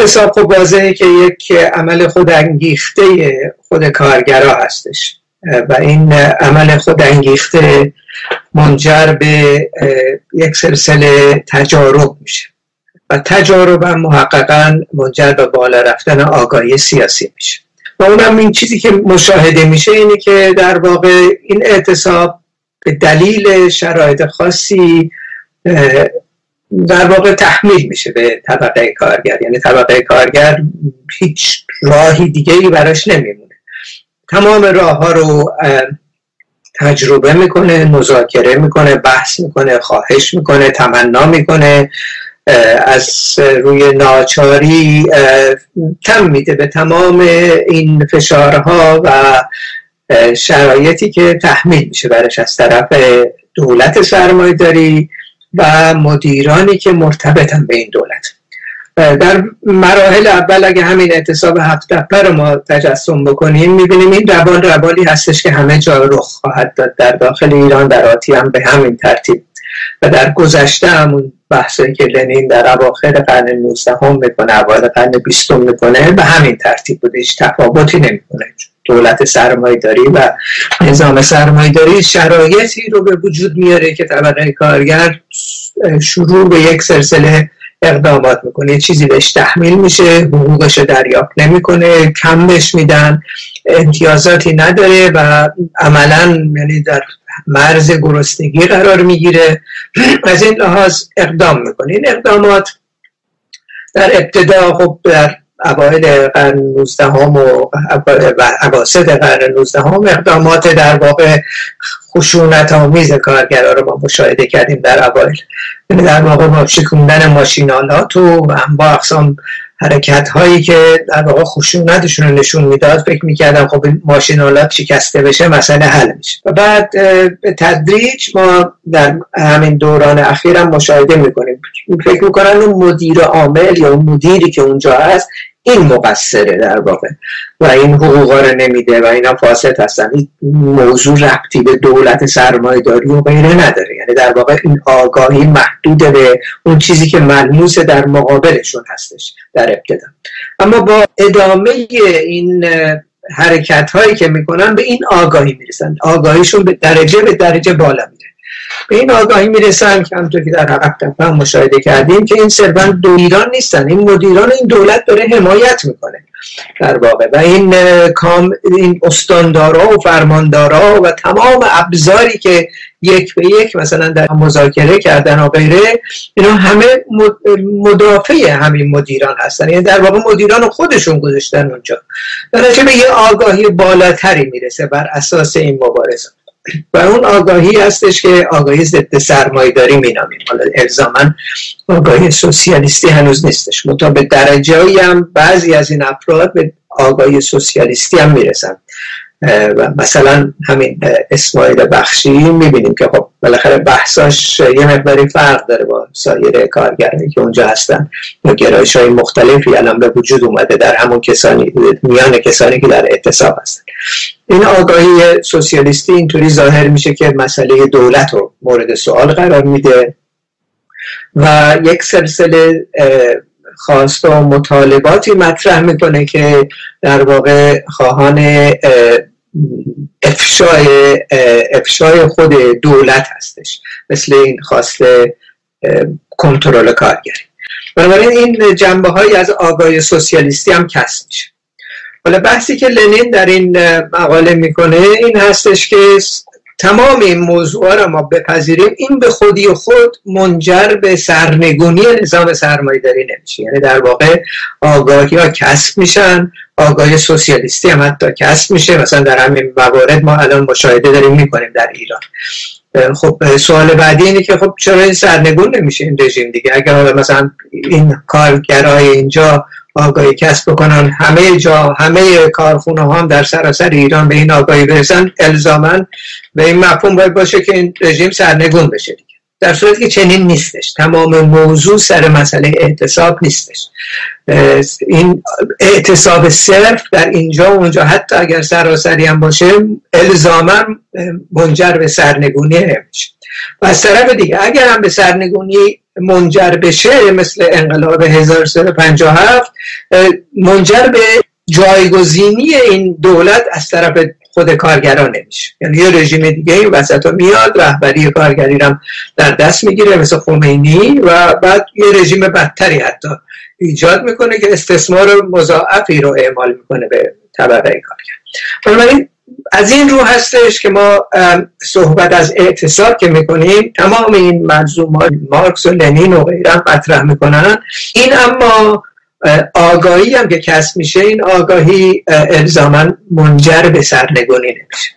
اعتصاب خب واضحه که یک عمل خودانگیخته خود کارگرا هستش. و این عمل خودانگیخته منجر به یک سلسله تجارب میشه. و تجارب هم محققا منجر به بالا رفتن آگاهی سیاسی میشه. و اونم این چیزی که مشاهده میشه اینه که در واقع این اعتصاب به دلیل شرایط خاصی در واقع تحمیل میشه به طبقه کارگر. یعنی طبقه کارگر هیچ راهی دیگه ای براش نمیمونه. تمام راه ها رو تجربه می‌کنه مذاکره می‌کنه بحث می‌کنه خواهش می‌کنه تمنا می‌کنه از روی ناچاری کم میده به تمام این فشارها و شرایطی که تحمیل میشه برش از طرف دولت سرمایه داری و مدیرانی که مرتبطن به این دولت. در مراحل اول اگه همین اعتصاب هفت رو ما تجسم بکنیم می‌بینیم این روال روالی هستش که همه جا رخ خواهد داد. در داخل ایران در آتی هم به همین ترتیب. و در گذشته همون بحثی که لنین در اواخر قرن 19 هم می‌کنه اوایل قرن 20 می‌کنه به همین ترتیب بوده. هیچ تفاوتی نمی‌کنه. دولت سرمایه داری و نظام سرمایه داری شرایطی رو به وجود میاره که طبقه کارگر شروع به یک سلسله اقدامات می‌کنه. چیزی بهش تحمیل میشه حقوقش رو دریافت نمی‌کنه کم بهش میدن امتیازاتی نداره و عملا یعنی در مرز گرسنگی قرار می‌گیره. از این لحاظ اقدام می‌کنه. این اقدامات در ابتدا خب در اوایل قرن 19 هم و عواسط قرن 19 هم اقدامات در واقع خشونت آمیز کارگرا رو ما مشاهده کردیم در اوایل. یعنی در واقع با شکوندن ماشینالات و با اقسام حرکت هایی که در واقع خشونتشون رو نشون می‌داد فکر می‌کردم خب ماشینالات شکسته بشه مسئله حل میشه. و بعد به تدریج ما در همین دوران اخیرم مشاهده می‌کنیم. فکر می‌کنن اون مدیر عامل یا اون مدیری که اونجا هست این مقصره در واقع. و این حقوقا رو نمیده و اینا فاسد هستن. این موضوع ربطی به دولت سرمایه داری و غیره نداره. یعنی در واقع این آگاهی محدود به اون چیزی که ملموس در مقابلشون هستش در ابتدا. اما با ادامه این حرکت هایی که می‌کنن به این آگاهی می‌رسن. آگاهیشون به درجه به درجه بالا میره. به این آگاهی می‌رسن که همونطور که در حقیقت هم مشاهده کردیم که این سروان دو ایران نیستن این مدیران این دولت داره حمایت می‌کنه در واقع. و این کام این استاندارا و فرماندارا و تمام ابزاری که یک به یک مثلا در مذاکره کردن و غیره اینا همه مدافع همین مدیران هستن. یعنی در واقع مدیران خودشون گذاشتن اونجا. در به یه آگاهی بالاتری می‌رسه بر اساس این مبارزه. و اون آگاهی هستش که آگاهی ضد سرمایه‌داری مینامیم. حالا الزاما آگاهی سوسیالیستی هنوز نیستش. منتها به درجه هم بعضی از این افراد به آگاهی سوسیالیستی هم می‌رسن. و مثلا همین اسماعیل بخشی می‌بینیم که خب بالاخره بحثاش یه مقداری فرق داره با سایر کارگرانی که اونجا هستن. و گرایش های مختلفی الان به وجود اومده در همون کسانی میان کسانی که در اعتصاب هستن. این آگاهی سوسیالیستی اینطوری ظاهر میشه که مسئله دولت رو مورد سوال قرار میده. و یک سلسله خواست و مطالباتی مطرح می‌کنه که در واقع خواهان افشای افشای خود دولت هستش. مثل این خواست کنترل کارگری. بنابراین این جنبه های از آگاهی سوسیالیستی هم کسب میشه. حالا بحثی که لنین در این مقاله می‌کنه این هستش که تمام این موضوع را ما بپذیریم. این به خودی خود منجر به سرنگونی نظام سرمایه داری نمیشه. یعنی در واقع آگاهی ها کسب میشن آگاهی سوسیالیستی هم حتی کسب میشه. مثلا در همین موارد ما الان مشاهده داریم می‌کنیم در ایران. خب سوال بعدی اینه که خب چرا این سرنگون نمیشه این رژیم دیگه؟ اگر مثلا این کارگرای اینجا آگاهی کسب بکنن. همه جا همه کارخونه ها هم در سراسر ایران به این آگاهی برسن الزاما به این مفهوم باید باشه که این رژیم سرنگون بشه دیگه. در صورتی که چنین نیستش. تمام موضوع سر مسئله اعتصاب نیستش. این اعتصاب صرف در اینجا و اونجا حتی اگر سراسری هم باشه الزاما منجر به سرنگونی نمیشه. و از طرف دیگه اگر هم به سرنگونی منجر بشه مثل انقلاب 1357 منجر به جایگزینی این دولت از طرف خود کارگران نمیشه. یعنی یه رژیم دیگه این وسط میاد رهبری کارگری رو در دست می‌گیره مثل خمینی و بعد یه رژیم بدتری حتی ایجاد می‌کنه که استثمار مضاعفی رو اعمال می‌کنه به طبقه کارگر. بنابراین از این رو هستش که ما صحبت از اعتصاب که می‌کنیم تمام این منظومات مارکس و لنین و غیره مطرح می‌کنن. این اما آگاهی هم که کسب میشه این آگاهی الزاما منجر به سرنگونی نمیشه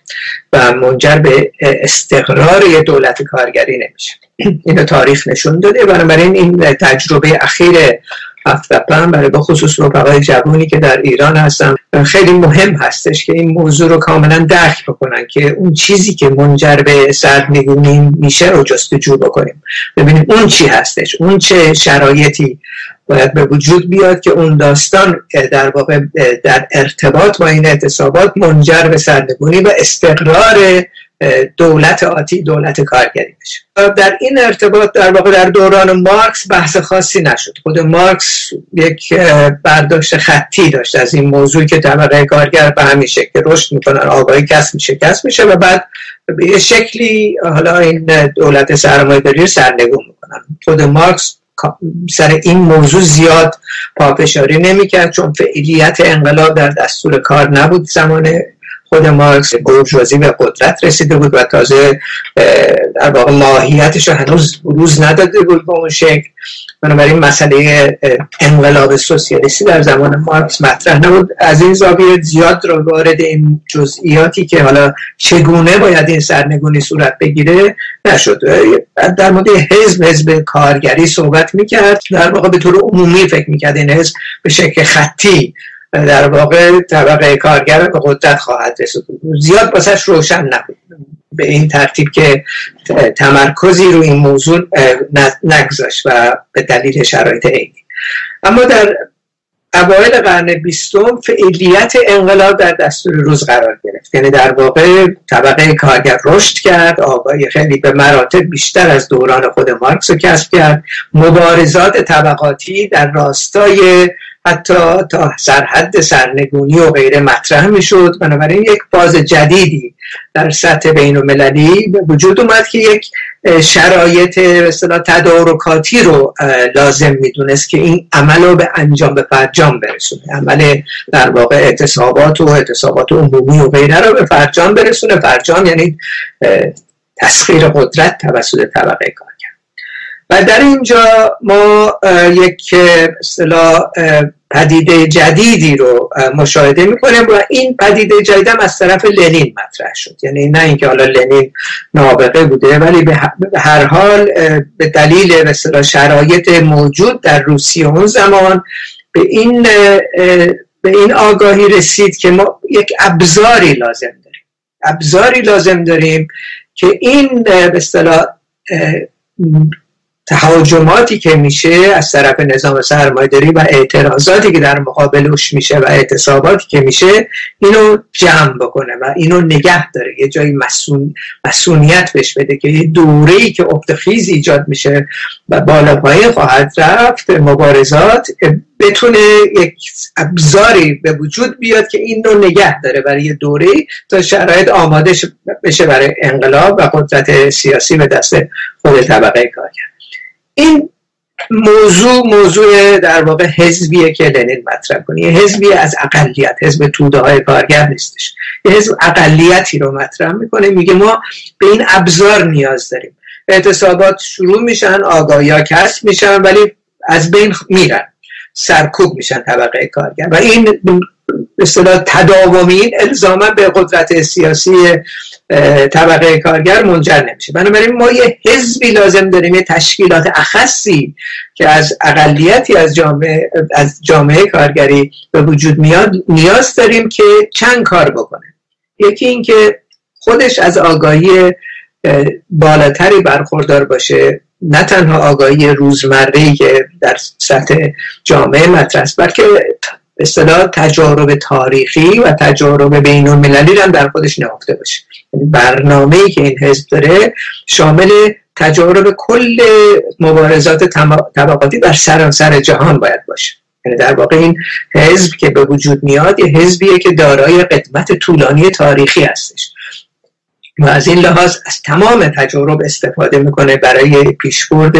و منجر به استقرار یه دولت کارگری نمیشه. اینو تاریخ نشون داده. بنابراین این تجربه اخیر هم برای بخصوص رفقای جوانی که در ایران هستن. خیلی مهم هستش که این موضوع رو کاملا درک بکنن که اون چیزی که منجر به سرنگونی میشه رو جستجو بکنیم. ببینیم اون چی هستش اون چه شرایطی باید به وجود بیاد که اون داستان در واقع در ارتباط با این اعتصابات منجر به سرنگونی و استقرار دولت آتی دولت کارگری بشه. در این ارتباط در واقع در دوران مارکس بحث خاصی نشد. خود مارکس یک برداشت خطی داشت از این موضوع که طبقه کارگر به همین شکل رشد می‌کنن آگاهی کس میشه کس میشه و بعد به شکلی حالا این دولت سرمایه داری سرنگون می‌کنن. خود مارکس سر این موضوع زیاد پافشاری نمی‌کرد چون فعلیت انقلاب در دستور کار نبود زمان خود مارکس بورژوازی به قدرت رسیده بود و تازه در واقع ماهیتش رو هنوز بروز نداده بود به اون شکل. بنابراین مسئله انقلاب سوسیالیستی در زمان مارکس مطرح نبود. از این زاویه زیاد رو وارد این جزئیاتی که حالا چگونه باید این سرنگونی صورت بگیره نشد. در مورد حزب حزب کارگری صحبت می‌کرد. در واقع به طور عمومی فکر می‌کرد این حزب به شکل خطی در واقع طبقه کارگر به قدرت خواهد رسید. زیاد باسش روشن نبود. به این ترتیب که تمرکزی رو این موضوع نگذاشت و به دلیل شرایط عینی. اما در اوایل قرن بیستم فعلیت انقلاب در دستور روز قرار گرفت. یعنی در واقع طبقه کارگر رشد کرد آقای خیلی به مراتب بیشتر از دوران خود مارکس رو کسب کرد. مبارزات طبقاتی در راستای حتی تا سرحد سرنگونی و غیره مطرح می‌شد. بنابراین یک باز جدیدی در سطح بین المللی به وجود اومد که یک شرایط مثلا تدارکاتی رو لازم می‌دونست که این عمل رو به انجام به فرجام برسونه. عمل در واقع اعتصابات و اعتصابات عمومی و غیره رو به فرجام برسونه. فرجام یعنی تسخیر قدرت توسط طبقه کار. و در اینجا ما یک اصطلاح پدیده جدیدی رو مشاهده می‌کنیم و این پدیده جدید هم از طرف لنین مطرح شد. یعنی نه اینکه حالا لنین نابغه بوده ولی به هر حال به دلیل مثلا شرایط موجود در روسیه اون زمان به این به این آگاهی رسید که ما یک ابزاری لازم داریم. ابزاری لازم داریم که این به اصطلاح تهاجماتی که میشه از طرف نظام سرمایداری و اعتراضاتی که در مقابلش میشه و اعتصاباتی که میشه اینو جمع بکنه و اینو نگه داره. یه جایی مسئول، مسئولیت بهش بده که یه دوره که افتخیز ایجاد میشه و بالا پایین خواهد رفت مبارزات بتونه یک ابزاری به وجود بیاد که این رو نگه داره برای یه دوره تا شرایط آماده بشه برای انقلاب و قدرت سیاسی به دست خود طبقه کارگر. این موضوع موضوع در واقع حزبیه که لنین مطرح کنه یه حزبی از اقلیت حزب توده های کارگر نیستش. یه حزب اقلیتی رو مطرح می‌کنه. میگه ما به این ابزار نیاز داریم. اعتصابات شروع میشن آگاهی ها کسب میشن ولی از بین میرن. سرکوب میشن طبقه کارگر. و این اصطلاح تداومین الزاما به قدرت سیاسی طبقه کارگر منجر نمیشه. بنابراین ما یه حزبی لازم داریم یه تشکیلات اخصی که از اقلیتی از جامعه از جامعه کارگری به وجود میاد نیاز داریم که چند کار بکنه. یکی اینکه خودش از آگاهی بالاتری برخوردار باشه. نه تنها آگاهی روزمره که در سطح جامعه مطرح بلکه اصطلاح تجارب تاریخی و تجارب بین المللی هم در خودش نهفته باشه. یعنی برنامه ای که این حزب داره شامل تجارب کل مبارزات طبقاتی در سراسر جهان باید باشه. یعنی در واقع این حزب که به وجود میاد یه حزبیه که دارای قدمت طولانی تاریخی هستش. و از این لحاظ از تمام تجارب استفاده می‌کنه برای پیشبرد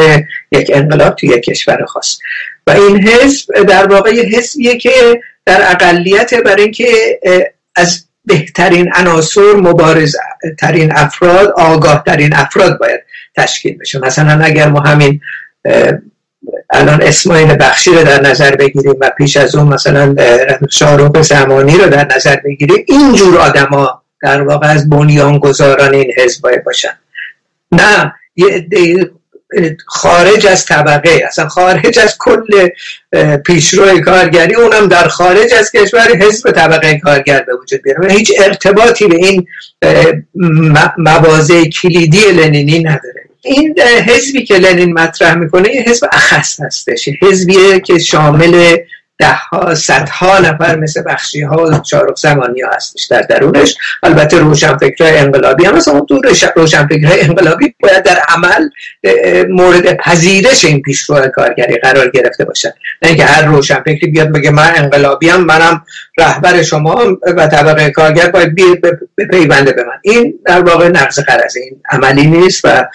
یک انقلاب توی یک کشور خاص. و این حزب در واقع یه حزبیه که در اقلیت برای اینکه از بهترین عناصر مبارز ترین افراد آگاه ترین افراد باید تشکیل بشه. مثلا اگر ما همین الان اسماعیل بخشی رو در نظر بگیریم و پیش از اون مثلا شاهروخ زمانی رو در نظر بگیریم اینجور آدما در واقع از بنیانگذاران این حزب باید باشن. نه یه خارج از طبقه اصلا خارج از کل پیشرو کارگری اونم در خارج از کشور حزب طبقه کارگر به وجود بیاره هیچ ارتباطی به این موازه کلیدی لنینی نداره. این حزبی که لنین مطرح می‌کنه یه حزب اخص هستش. حزبیه که شامل ده ها نفر مثل بخشی ها و چارق زمانی ها هستش در درونش. البته روشنفکرهای انقلابی هم مثلا تو روشنفکرهای انقلابی باید در عمل مورد پذیرش این پیشرو کارگری قرار گرفته باشن. نه اینکه هر روشنفکری بیاد بگه من انقلابی هم منم رهبر شما و طبقه کارگر باید بپیونده به من. این در واقع نقض قرض این عملی نیست و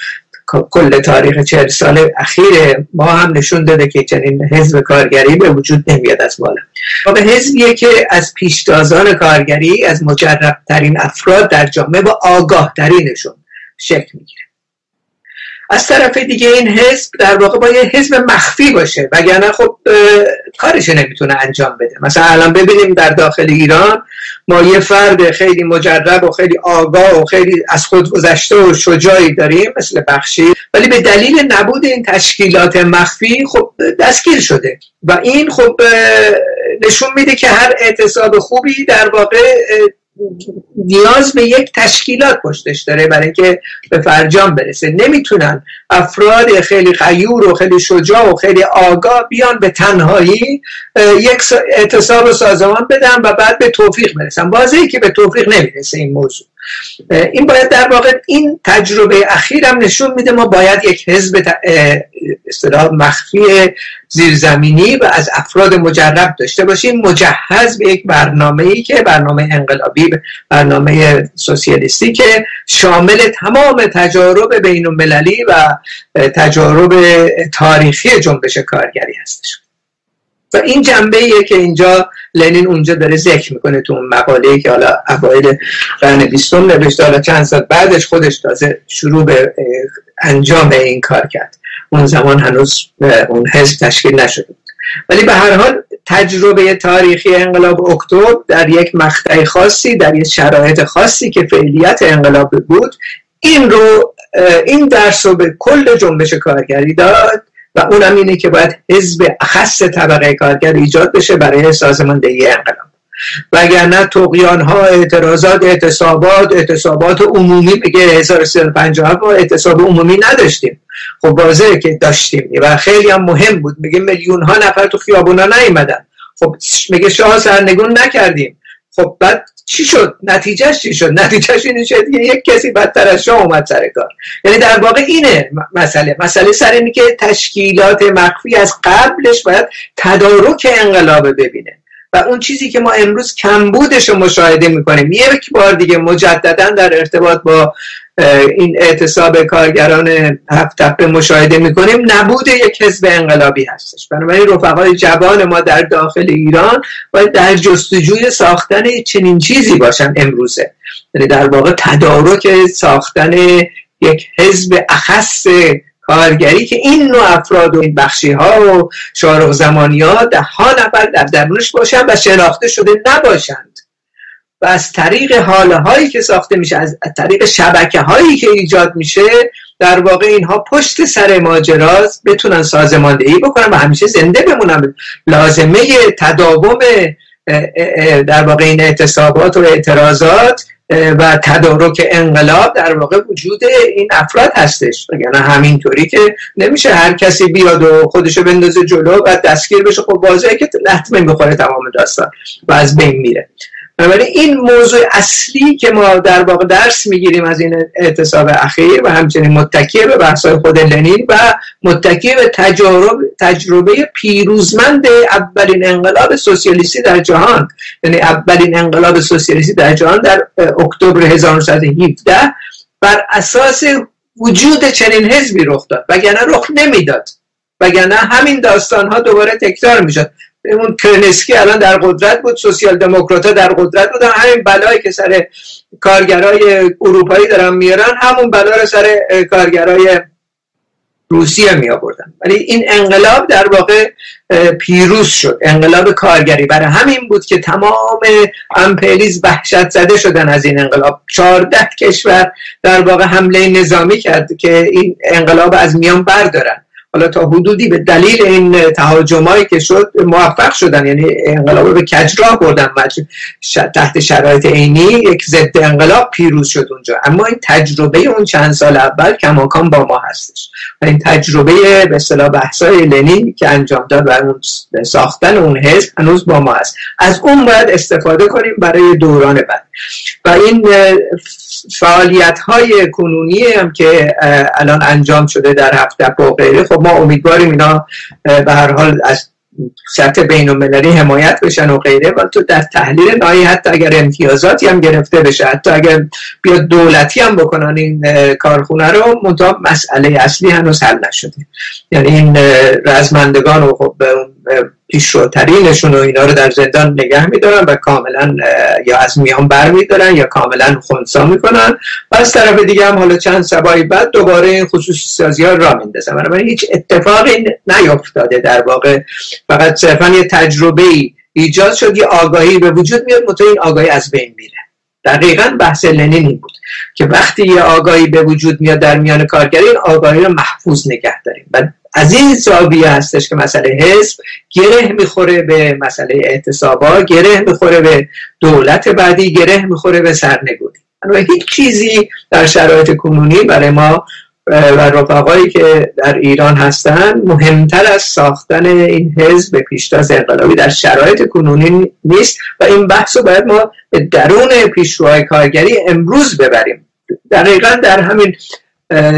کل تاریخ چهل سال اخیر ما هم نشون داده که چنین حزب کارگری به وجود نمیاد از بالا. و حزبیه که از پیشتازان کارگری از مجرب ترین افراد در جامعه و آگاه ترینشون شکل می‌گیره. از طرف دیگه این حزب در واقع باید حزب مخفی باشه. وگرنه خب کارش نمی‌تونه انجام بده. مثلا الان ببینیم در داخل ایران ما یه فرد خیلی مجرب و خیلی آگاه و خیلی از خود گذشته و شجاعی داریم مثل بخشی. ولی به دلیل نبود این تشکیلات مخفی خب دستگیر شده. و این خب نشون میده که هر اعتصاب خوبی در واقع نیاز به یک تشکیلات پشتش داره برای اینکه به فرجام برسه. نمی‌تونن افراد خیلی خیور و خیلی شجاع و خیلی آگاه بیان به تنهایی یک اعتصاب و سازمان بدن و بعد به توفیق برسن. واضحی که به توفیق نمی‌رسه این موضوع. این باید در واقع این تجربه اخیرم نشون میده ما باید یک حزب اصطلاح مخفی زیرزمینی و از افراد مجرب داشته باشیم مجهز به یک برنامه ای که برنامه انقلابی برنامه سوسیالیستی که شامل تمام تجارب بین المللی و تجارب تاریخی جنبش کارگری هستش. و این جنبه ایه که اینجا لنین اونجا داره ذکر می‌کنه تو اون مقاله که حالا اوایل قرن بیستم نوشته حالا چند سال بعدش خودش تازه شروع به انجام این کار کرد. اون زمان هنوز اون حزب تشکیل نشده بود. ولی به هر حال تجربه تاریخی انقلاب اکتبر در یک مقطع خاصی در یک شرایط خاصی که فعلیت انقلاب بود این رو این درس رو به کل جنبش کارگری داد. و اونم اینه که باید حزب خاص طبقه کارگر ایجاد بشه برای سازماندهی انقلاب. وگرنه توقیان ها اعتراضات اعتصابات اعتصابات عمومی بگه 1357 ما اعتصاب عمومی نداشتیم. خب واضحه که داشتیم. و خیلی هم مهم بود. میگه میلیون ها نفر تو خیابونا نیومدن. خب میگه شاه سرنگون نکردیم. خب بعد چی شد؟ نتیجهش چی شد؟ نتیجهش اینه شد یک کسی بدتر از شاه اومد سر کار. یعنی در واقع اینه مسئله. مسئله سر اینه که تشکیلات مخفی از قبلش باید تدارک انقلاب ببینه. و اون چیزی که ما امروز کمبودش رو مشاهده می‌کنیم. یک بار دیگه مجددا در ارتباط با این اعتصاب کارگران هفت تپه مشاهده می‌کنیم. نبود یک حزب انقلابی هستش. بنابراین رفقای جوان ما در داخل ایران باید در جستجوی ساختن چنین چیزی باشن امروزه. یعنی در واقع تدارک ساختن یک حزب اخص کارگری که این نوع افراد و این بخشی ها و شارق زمانی ها ده ها نفر در درونش باشن و شناخته شده نباشند. و از طریق حاله هایی که ساخته میشه از طریق شبکه هایی که ایجاد میشه در واقع اینها پشت سر ماجراز بتونن سازماندهی بکنن و همیشه زنده بمونن. لازمه تداوم در واقع این اعتصابات و اعتراضات و تدارک انقلاب در واقع وجود این افراد هستش. وگرنه همینطوری که نمیشه هر کسی بیاد و خودشو بندازه جلو و دستگیر بشه. خب واضحه که لطمه می‌خوره تمام داستان و از بین میره. بنابراین این موضوع اصلی که ما در واقع درس می‌گیریم از این اعتصاب اخیر و همچنین متکیه به بحثای خود لنین و متکیه به تجربه, تجربه پیروزمند اولین انقلاب سوسیالیستی در جهان. یعنی اولین انقلاب سوسیالیستی در جهان در اکتبر 1917 بر اساس وجود چنین حزبی رخ داد. وگرنه رخ نمی‌داد. وگرنه همین داستان ها دوباره تکرار می‌شد. اون کرنسکی الان در قدرت بود سوسیال دموکرات در قدرت بودن. همین بلایی که سر کارگرای اروپایی دارن میارن همون بلا رو سر کارگرای روسیه می آوردن ولی این انقلاب در واقع پیروز شد. انقلاب کارگری. برای همین بود که تمام امپریالیزم وحشت زده شدن از این انقلاب. چهارده کشور در واقع حمله نظامی کرد که این انقلاب از میان بردارن. حالا تا حدودی به دلیل این تهاجمایی که شد موفق شدن یعنی انقلاب به کجراه بردن تحت شرایط عینی یک ضد انقلاب پیروز شد اونجا. اما این تجربه اون چند سال اول کماکان با ما هستش. و این تجربه به اصطلاح بحثای لنین که انجام داد و اون ساختن اون حزب هنوز با ما هست. از اون باید استفاده کنیم برای دوران بعد. و این فعالیت های کنونی هم که الان انجام شده در هفته و غیره. خب ما امیدواریم اینا به هر حال از سطح بین المللی حمایت بشن و غیره. و تو در تحلیل نهایی حتی اگر امتیازاتی هم گرفته بشه حتی اگر بیاد دولتی هم بکنن این کارخونه رو منتها مسئله اصلی هنوز حل نشده. یعنی این رزمندگان و خب پیشروترینشون و اینا رو در زندان نگه میدارن و کاملا یا از میان بر میدارن یا کاملا خونسا می‌کنن. و از طرف دیگه هم حالا چند سبایی بعد دوباره این خصوصی سازی ها را میندازن. بنابراین هیچ اتفاقی نیفتاده در واقع. فقط صرفا یه تجربه ایجاد شد یه آگاهی به وجود میاد متو این آگاهی از بین میره. دقیقا بحث لنین این بود که وقتی یه آگاهی به وجود میاد در میان کارگری این آگاهی رو محفوظ نگه داریم. و از این زاویه هستش که مسئله حزب گره می‌خوره به مسئله اعتصابا گره می‌خوره به دولت بعدی گره می‌خوره به سرنگونی. هیچ چیزی در شرایط کنونی برای ما و رفقایی که در ایران هستن مهمتر از ساختن این حزب پیشتاز انقلابی در شرایط کنونی نیست و این بحث رو باید ما به درون پیشروهای کارگری امروز ببریم. دقیقا در همین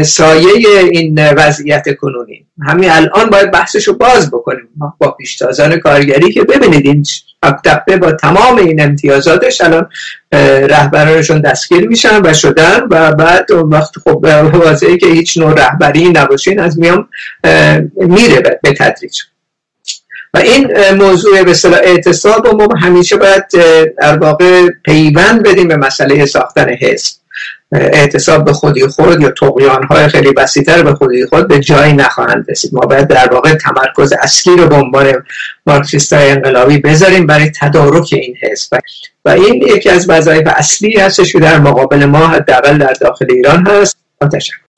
سایه این وضعیت کنونی. همین الان باید بحثش رو باز بکنیم. با پیشتازان کارگری که ببینید این تقطبه با تمام این امتیازاتش الان رهبرانشون دستگیر میشن و شدن و بعد وقت خب واضحه که هیچ نوع رهبری نباشین از میام میره به تدریج. و این موضوع به صلاح اعتصاب و ما همیشه باید در واقع پیوند بدیم به مسئله ساختن حزب. اعتصاب به خودی خود یا تقیان های خیلی بسیتر به خودی خود به جایی نخواهند رسید. ما باید در واقع تمرکز اصلی رو به عنوان مارکسیست انقلابی بذاریم برای تدارک این حزب و این یکی از وظایف اصلی هستش که در مقابل ما حداقل در داخل ایران هست. تشکر.